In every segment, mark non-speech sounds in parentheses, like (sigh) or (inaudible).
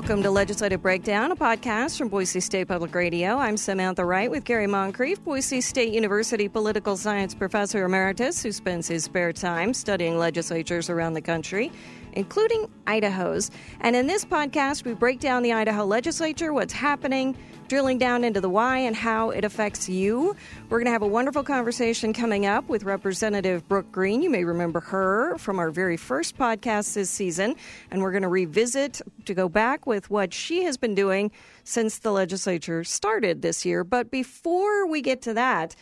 Welcome to Legislative Breakdown, a podcast from Boise State Public Radio. I'm Samantha Wright with Gary Moncrief, Boise State University political science professor emeritus who spends his spare time studying legislatures around the country including Idaho's. And in this podcast, we break down the Idaho legislature, what's happening, drilling down into the why and how it affects you. We're going to have a wonderful conversation coming up with Representative Brooke Green. You may remember her from our very first podcast this season. And we're going to revisit to go back with what she has been doing since the legislature started this year. But before we get to that,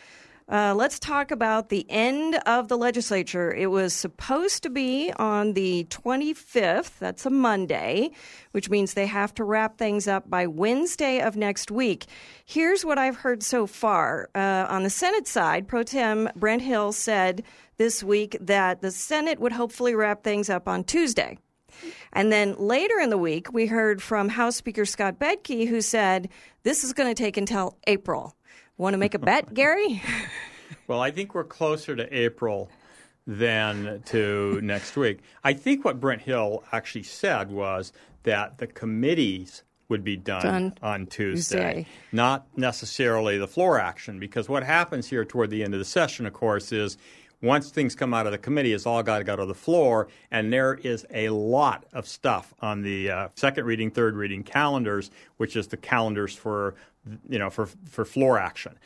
uh, let's talk about the end of the legislature. It was supposed to be on the 25th. That's a Monday, which means they have to wrap things up by Wednesday of next week. Here's what I've heard so far. Uh, on the Senate side, Pro Tem Brent Hill said this week that the Senate would hopefully wrap things up on Tuesday. And then later in the week, we heard from House Speaker Scott Bedke, who said this is going to take until April. Want to make a bet, Gary? (laughs) well, I think we're closer to April than to next week. I think what Brent Hill actually said was that the committees would be done, done on Tuesday, Tuesday, not necessarily the floor action, because what happens here toward the end of the session, of course, is once things come out of the committee, it's all got to go to the floor, and there is a lot of stuff on the uh, second reading, third reading calendars, which is the calendars for you know, for for floor action.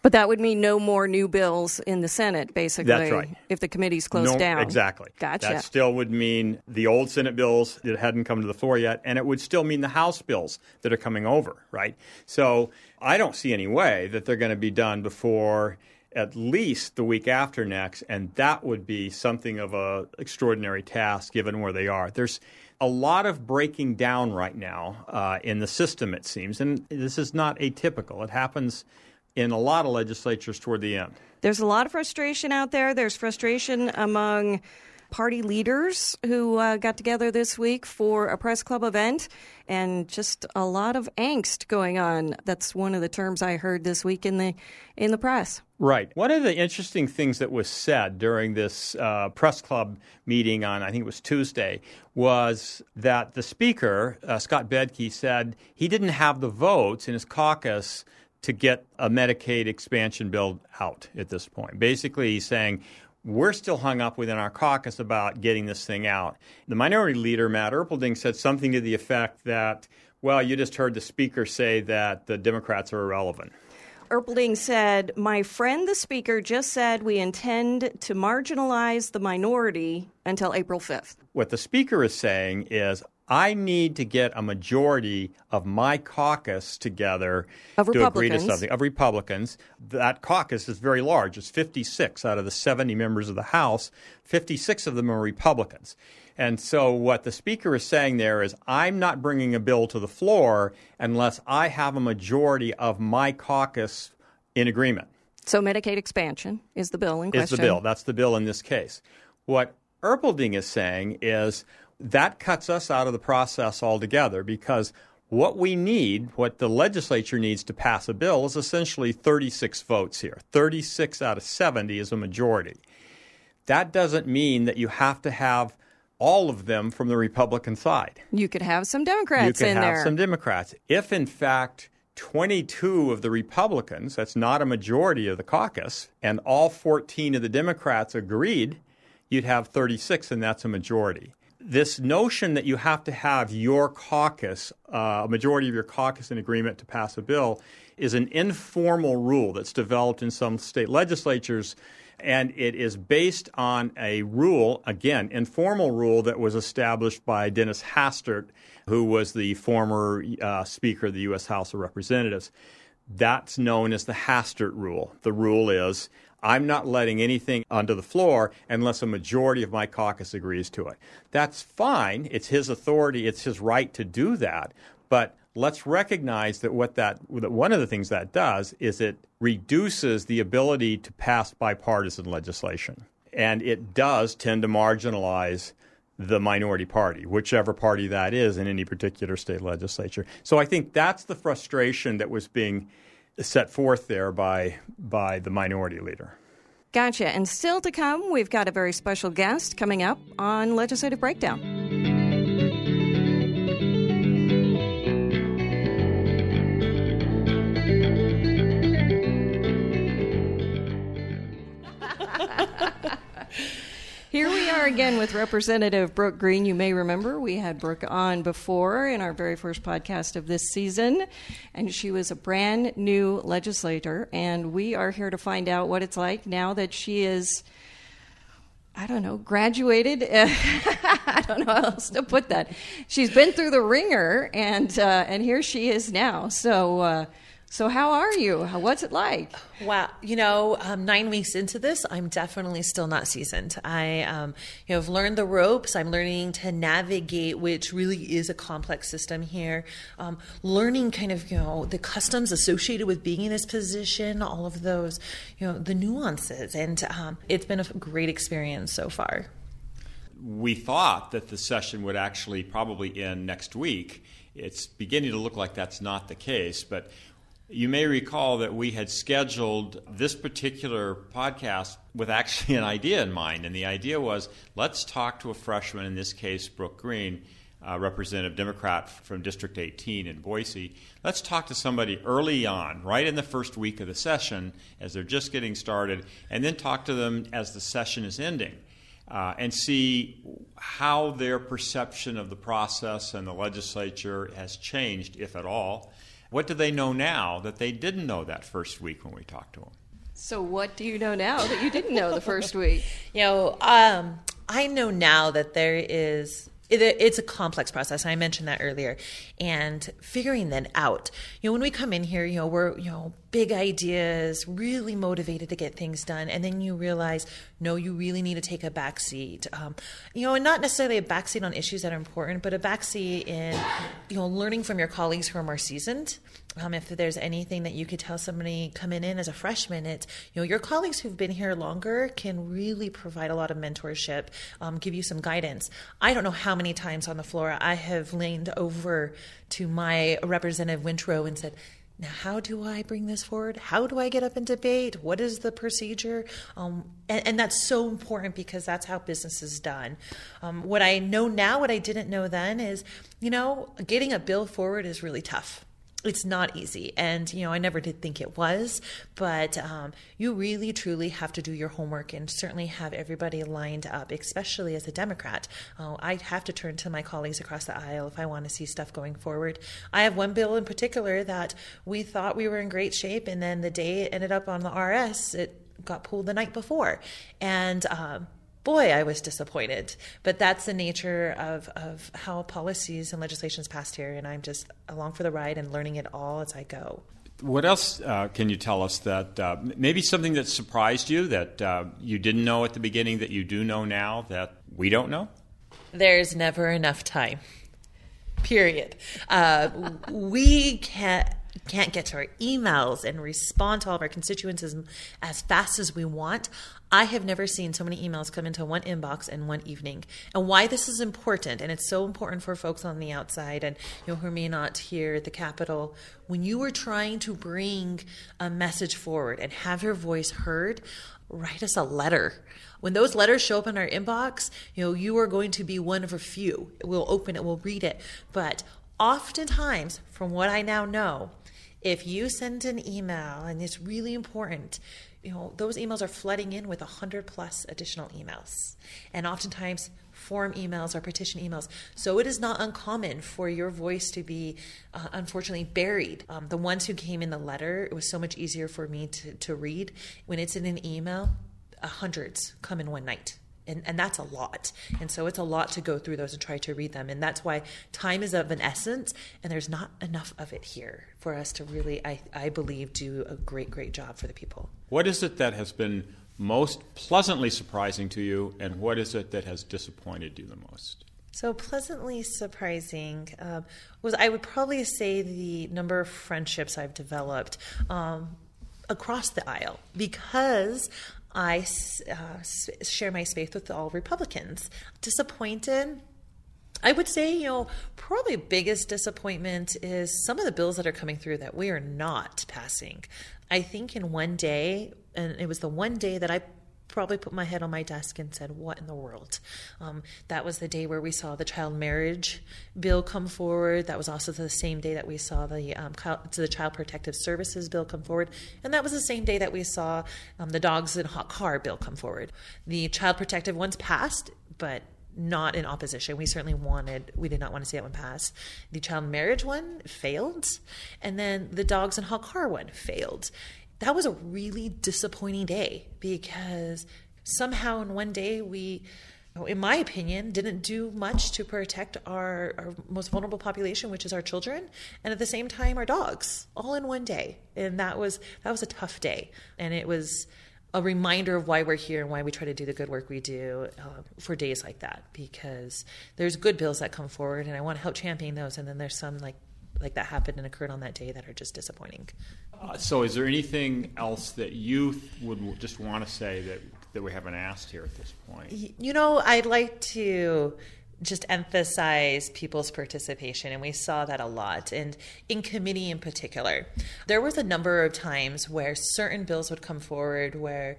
But that would mean no more new bills in the Senate, basically. That's right. If the committee's closed no, down. Exactly. Gotcha. That still would mean the old Senate bills that hadn't come to the floor yet, and it would still mean the House bills that are coming over, right? So I don't see any way that they're going to be done before at least the week after next, and that would be something of a extraordinary task given where they are. There's a lot of breaking down right now uh, in the system, it seems. And this is not atypical. It happens in a lot of legislatures toward the end. There's a lot of frustration out there. There's frustration among party leaders who uh, got together this week for a press club event and just a lot of angst going on. That's one of the terms I heard this week in the in the press. Right. One of the interesting things that was said during this uh, press club meeting on, I think it was Tuesday, was that the speaker, uh, Scott Bedke, said he didn't have the votes in his caucus to get a Medicaid expansion bill out at this point. Basically, he's saying we're still hung up within our caucus about getting this thing out. The minority leader, Matt Erpelding, said something to the effect that, well, you just heard the speaker say that the Democrats are irrelevant. Erpelding said, My friend, the speaker, just said we intend to marginalize the minority until April 5th. What the speaker is saying is, I need to get a majority of my caucus together to agree to something of Republicans. That caucus is very large. It's 56 out of the 70 members of the House. 56 of them are Republicans. And so what the speaker is saying there is I'm not bringing a bill to the floor unless I have a majority of my caucus in agreement. So Medicaid expansion is the bill in question. Is the bill. That's the bill in this case. What Erpelding is saying is that cuts us out of the process altogether because what we need, what the legislature needs to pass a bill, is essentially 36 votes here. 36 out of 70 is a majority. That doesn't mean that you have to have all of them from the Republican side. You could have some Democrats you could in have there. some Democrats. If, in fact, 22 of the Republicans, that's not a majority of the caucus, and all 14 of the Democrats agreed, you'd have 36, and that's a majority this notion that you have to have your caucus, uh, a majority of your caucus in agreement to pass a bill, is an informal rule that's developed in some state legislatures. And it is based on a rule, again, informal rule that was established by Dennis Hastert, who was the former uh, Speaker of the U.S. House of Representatives. That's known as the Hastert rule. The rule is I'm not letting anything onto the floor unless a majority of my caucus agrees to it. That's fine. It's his authority, it's his right to do that. But let's recognize that what that that one of the things that does is it reduces the ability to pass bipartisan legislation. And it does tend to marginalize the minority party, whichever party that is in any particular state legislature. So I think that's the frustration that was being set forth there by by the minority leader. Gotcha. And still to come, we've got a very special guest coming up on Legislative Breakdown. Again with Representative Brooke Green. You may remember we had Brooke on before in our very first podcast of this season, and she was a brand new legislator. And we are here to find out what it's like now that she is. I don't know, graduated. (laughs) I don't know how else to put that. She's been through the ringer, and uh, and here she is now. So uh, so, how are you? What's it like? Wow, you know, um, nine weeks into this, I'm definitely still not seasoned. I, um, you know, have learned the ropes. I'm learning to navigate, which really is a complex system here. Um, learning kind of, you know, the customs associated with being in this position, all of those, you know, the nuances, and um, it's been a great experience so far. We thought that the session would actually probably end next week. It's beginning to look like that's not the case, but you may recall that we had scheduled this particular podcast with actually an idea in mind. And the idea was let's talk to a freshman, in this case, Brooke Green, Representative Democrat from District 18 in Boise. Let's talk to somebody early on, right in the first week of the session, as they're just getting started, and then talk to them as the session is ending. Uh, and see how their perception of the process and the legislature has changed, if at all, what do they know now that they didn't know that first week when we talked to them? So, what do you know now that you didn't know the first week? (laughs) you know, um, I know now that there is it's a complex process. I mentioned that earlier, and figuring that out. You know, when we come in here, you know, we're you know big ideas, really motivated to get things done, and then you realize, no, you really need to take a backseat. Um, you know, and not necessarily a backseat on issues that are important, but a backseat in you know learning from your colleagues who are more seasoned. Um, if there's anything that you could tell somebody coming in as a freshman, it's you know your colleagues who've been here longer can really provide a lot of mentorship, um, give you some guidance. I don't know how many times on the floor I have leaned over to my representative Wintrow and said, now how do i bring this forward? How do i get up and debate? What is the procedure? Um, and, and, that's so important because that's how business is done. Um, what i know now what i didn't know then is you know getting a bill forward is really tough it's not easy. And you know i never did think it was but um, you really truly have to do your homework and certainly have everybody lined up especially as a democrat. Uh, i have to turn to my colleagues across the aisle if i want to see stuff going forward. I have one bill in particular that we thought we were in great shape and then the day it ended up on the rs it got pulled the night before. And um, boy, I was disappointed. But that's the nature of, of how policies and legislation is passed here, and I'm just along for the ride and learning it all as I go. What else uh, can you tell us that uh, maybe something that surprised you that uh, you didn't know at the beginning that you do know now that we don't know? There's never enough time. Period. Uh, we can't can't get to our emails and respond to all of our constituents as, as fast as we want. I have never seen so many emails come into one inbox in one evening. And why this is important, and it's so important for folks on the outside and you know who may not hear at the Capitol, when you are trying to bring a message forward and have your voice heard, write us a letter. When those letters show up in our inbox, you know, you are going to be one of a few. We'll open it, we'll read it. But oftentimes, from what I now know, if you send an email and it's really important you know those emails are flooding in with 100 plus additional emails. And oftentimes form emails or petition emails. So it is not uncommon for your voice to be uh, unfortunately buried. Um, the ones who came in the letter it was so much easier for me to, to read. When it's in an email uh, hundreds come in one night and, and that's a lot. And so it's a lot to go through those and try to read them. And that's why time is of an essence, and there's not enough of it here for us to really, I, I believe, do a great, great job for the people. What is it that has been most pleasantly surprising to you, and what is it that has disappointed you the most? So pleasantly surprising um, was I would probably say the number of friendships I've developed um, across the aisle because I uh, share my space with all Republicans. Disappointed? I would say, you know, probably biggest disappointment is some of the bills that are coming through that we are not passing. I think in one day, and it was the one day that I probably put my head on my desk and said, What in the world? Um, that was the day where we saw the child marriage bill come forward. That was also the same day that we saw the, um, the Child Protective Services bill come forward. And that was the same day that we saw um, the Dogs in Hot Car bill come forward. The Child Protective ones passed, but not in opposition. We certainly wanted, we did not want to see that one pass. The child marriage one failed, and then the dogs and hot car one failed. That was a really disappointing day because somehow in one day we, in my opinion, didn't do much to protect our, our most vulnerable population, which is our children, and at the same time our dogs, all in one day. And that was that was a tough day, and it was a reminder of why we're here and why we try to do the good work we do uh, for days like that because there's good bills that come forward and I want to help champion those and then there's some like like that happened and occurred on that day that are just disappointing. Uh, so is there anything else that you would just want to say that that we haven't asked here at this point? You know, I'd like to just emphasize people's participation and we saw that a lot and in committee in particular there was a number of times where certain bills would come forward where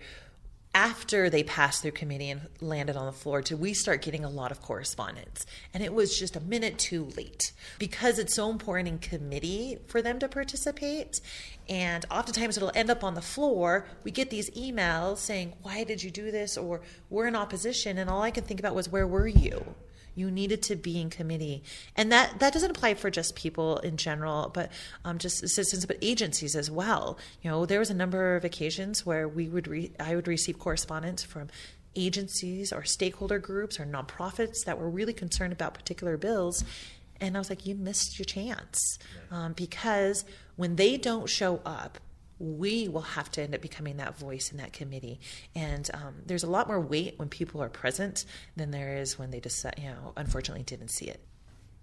after they passed through committee and landed on the floor did we start getting a lot of correspondence. And it was just a minute too late. Because it's so important in committee for them to participate and oftentimes it'll end up on the floor we get these emails saying why did you do this? or we're in opposition and all i could think about was where were you you needed to be in committee, and that that doesn't apply for just people in general, but um, just citizens, but agencies as well. You know, there was a number of occasions where we would re- I would receive correspondence from agencies or stakeholder groups or nonprofits that were really concerned about particular bills. And I was like, you missed your chance. Um, because when they don't show up, we will have to end up becoming that voice in that committee. And um, there's a lot more weight when people are present than there is when they just, you know, unfortunately didn't see it.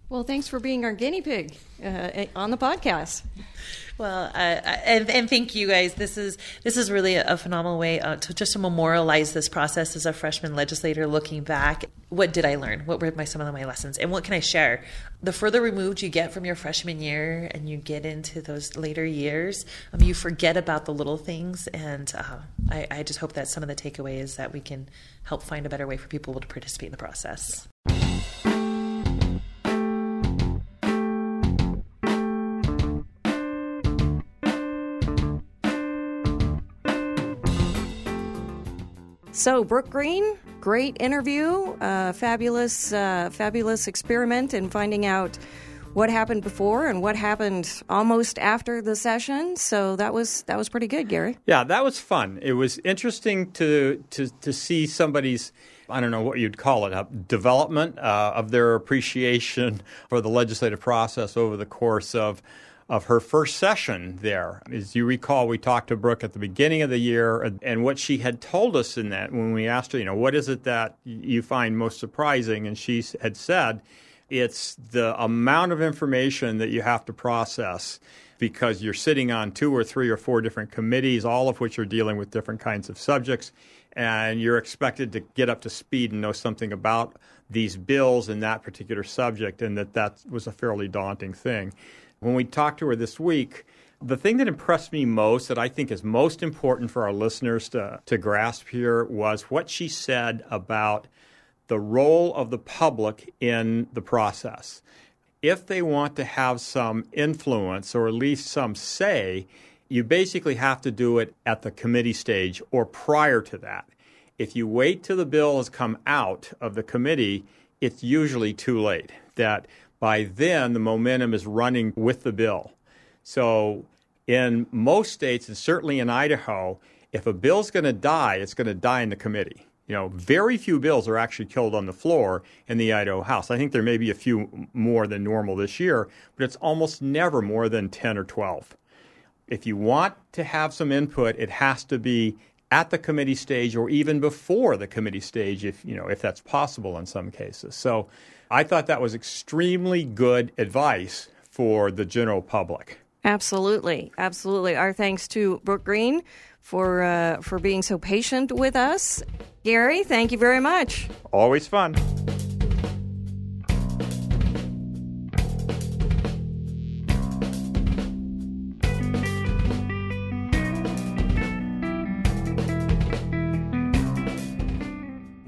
Well, thanks for being our guinea pig uh, on the podcast. Well, uh, and, and, thank you guys. This is this is really a, phenomenal way uh, to just to memorialize this process as a freshman legislator. Looking back, what did I learn? What were my some of my lessons, and what can I share? The further removed you get from your freshman year, and you get into those later years, um, you forget about the little things. And uh, I, I just hope that some of the takeaway is that we can help find a better way for people to participate in the process. So, Brooke Green, great interview, uh, fabulous, uh, fabulous experiment in finding out what happened before and what happened almost after the session. So that was that was pretty good, Gary. Yeah, that was fun. It was interesting to to to see somebody's. I don't know what you'd call it, a development uh, of their appreciation for the legislative process over the course of of her first session there. As you recall, we talked to Brooke at the beginning of the year, and what she had told us in that when we asked her, you know, what is it that you find most surprising? And she had said, it's the amount of information that you have to process because you're sitting on two or three or four different committees, all of which are dealing with different kinds of subjects, and you're expected to get up to speed and know something about these bills and that particular subject, and that that was a fairly daunting thing. When we talked to her this week, the thing that impressed me most, that I think is most important for our listeners to, to grasp here, was what she said about the role of the public in the process. If they want to have some influence or at least some say, you basically have to do it at the committee stage or prior to that. If you wait till the bill has come out of the committee, it's usually too late. That by then the momentum is running with the bill. So in most states, and certainly in Idaho, if a bill's going to die, it's going to die in the committee. You know, very few bills are actually killed on the floor in the Idaho House. I think there may be a few more than normal this year, but it's almost never more than 10 or 12. If you want to have some input, it has to be at the committee stage or even before the committee stage if, you know, if that's possible in some cases. So I thought that was extremely good advice for the general public. Absolutely, absolutely. Our thanks to Brooke Green for uh, for being so patient with us. Gary, thank you very much. Always fun.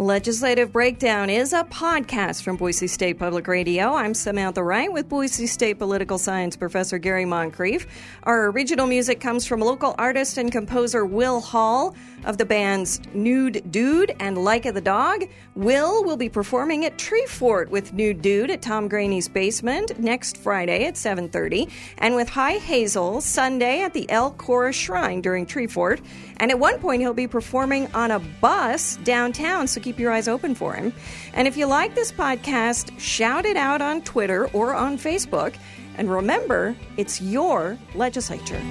Legislative Breakdown is a podcast from Boise State Public Radio. I'm Samantha Wright with Boise State political science professor Gary Moncrief. Our original music comes from local artist and composer Will Hall of the bands Nude Dude and Like of the Dog. Will will be performing at Treefort with Nude Dude at Tom Grainey's basement next Friday at 7:30, and with High Hazel Sunday at the El Korah Shrine during Treefort. And at one point, he'll be performing on a bus downtown, so keep your eyes open for him. And if you like this podcast, shout it out on Twitter or on Facebook. And remember, it's your legislature.